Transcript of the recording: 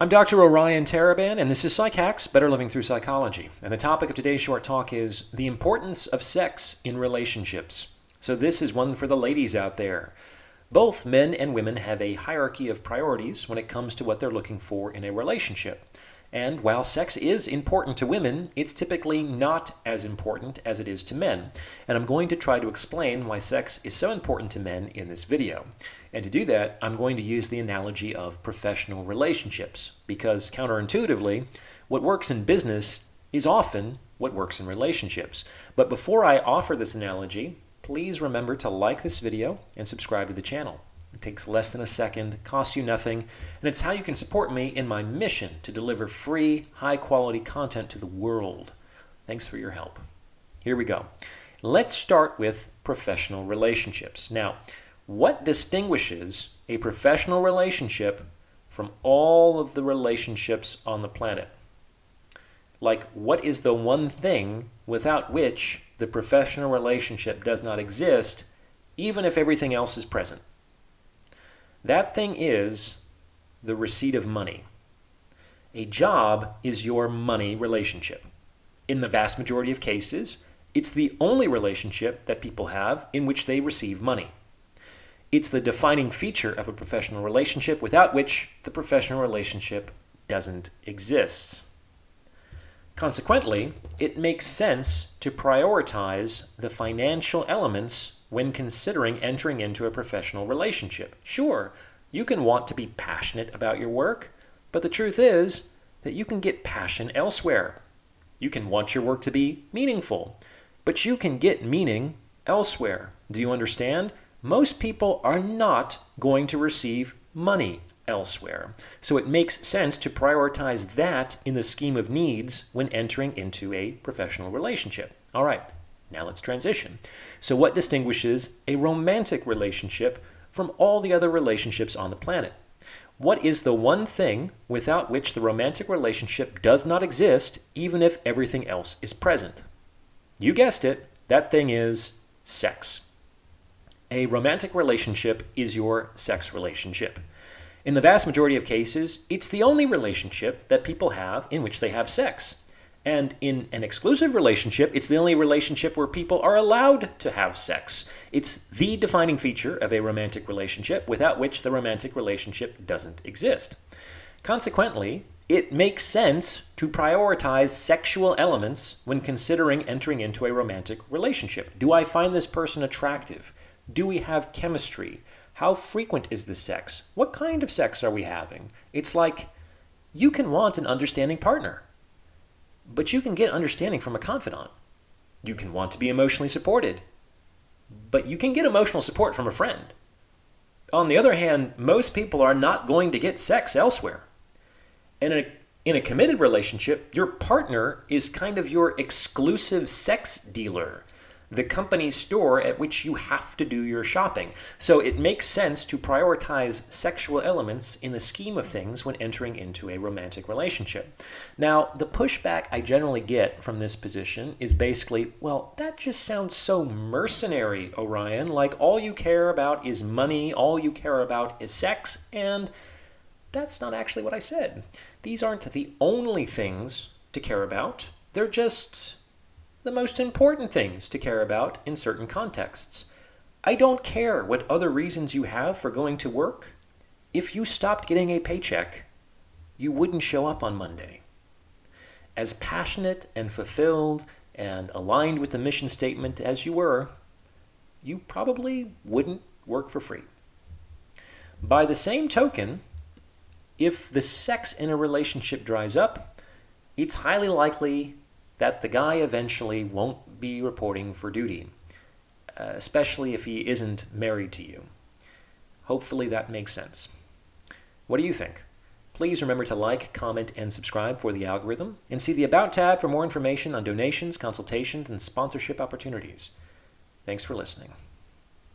I'm Dr. Orion Taraban, and this is PsycHacks Better Living Through Psychology. And the topic of today's short talk is the importance of sex in relationships. So, this is one for the ladies out there. Both men and women have a hierarchy of priorities when it comes to what they're looking for in a relationship. And while sex is important to women, it's typically not as important as it is to men. And I'm going to try to explain why sex is so important to men in this video. And to do that, I'm going to use the analogy of professional relationships, because counterintuitively, what works in business is often what works in relationships. But before I offer this analogy, please remember to like this video and subscribe to the channel. It takes less than a second, costs you nothing, and it's how you can support me in my mission to deliver free, high quality content to the world. Thanks for your help. Here we go. Let's start with professional relationships. Now, what distinguishes a professional relationship from all of the relationships on the planet? Like, what is the one thing without which the professional relationship does not exist, even if everything else is present? That thing is the receipt of money. A job is your money relationship. In the vast majority of cases, it's the only relationship that people have in which they receive money. It's the defining feature of a professional relationship without which the professional relationship doesn't exist. Consequently, it makes sense to prioritize the financial elements when considering entering into a professional relationship. Sure, you can want to be passionate about your work, but the truth is that you can get passion elsewhere. You can want your work to be meaningful, but you can get meaning elsewhere. Do you understand? Most people are not going to receive money elsewhere. So it makes sense to prioritize that in the scheme of needs when entering into a professional relationship. All right, now let's transition. So, what distinguishes a romantic relationship from all the other relationships on the planet? What is the one thing without which the romantic relationship does not exist, even if everything else is present? You guessed it, that thing is sex. A romantic relationship is your sex relationship. In the vast majority of cases, it's the only relationship that people have in which they have sex. And in an exclusive relationship, it's the only relationship where people are allowed to have sex. It's the defining feature of a romantic relationship, without which the romantic relationship doesn't exist. Consequently, it makes sense to prioritize sexual elements when considering entering into a romantic relationship. Do I find this person attractive? Do we have chemistry? How frequent is the sex? What kind of sex are we having? It's like you can want an understanding partner, but you can get understanding from a confidant. You can want to be emotionally supported, but you can get emotional support from a friend. On the other hand, most people are not going to get sex elsewhere. In a, in a committed relationship, your partner is kind of your exclusive sex dealer the company store at which you have to do your shopping. So it makes sense to prioritize sexual elements in the scheme of things when entering into a romantic relationship. Now, the pushback I generally get from this position is basically, well, that just sounds so mercenary, Orion. Like all you care about is money, all you care about is sex, and that's not actually what I said. These aren't the only things to care about. They're just the most important things to care about in certain contexts. I don't care what other reasons you have for going to work. If you stopped getting a paycheck, you wouldn't show up on Monday. As passionate and fulfilled and aligned with the mission statement as you were, you probably wouldn't work for free. By the same token, if the sex in a relationship dries up, it's highly likely that the guy eventually won't be reporting for duty, uh, especially if he isn't married to you. Hopefully that makes sense. What do you think? Please remember to like, comment, and subscribe for the algorithm, and see the About tab for more information on donations, consultations, and sponsorship opportunities. Thanks for listening.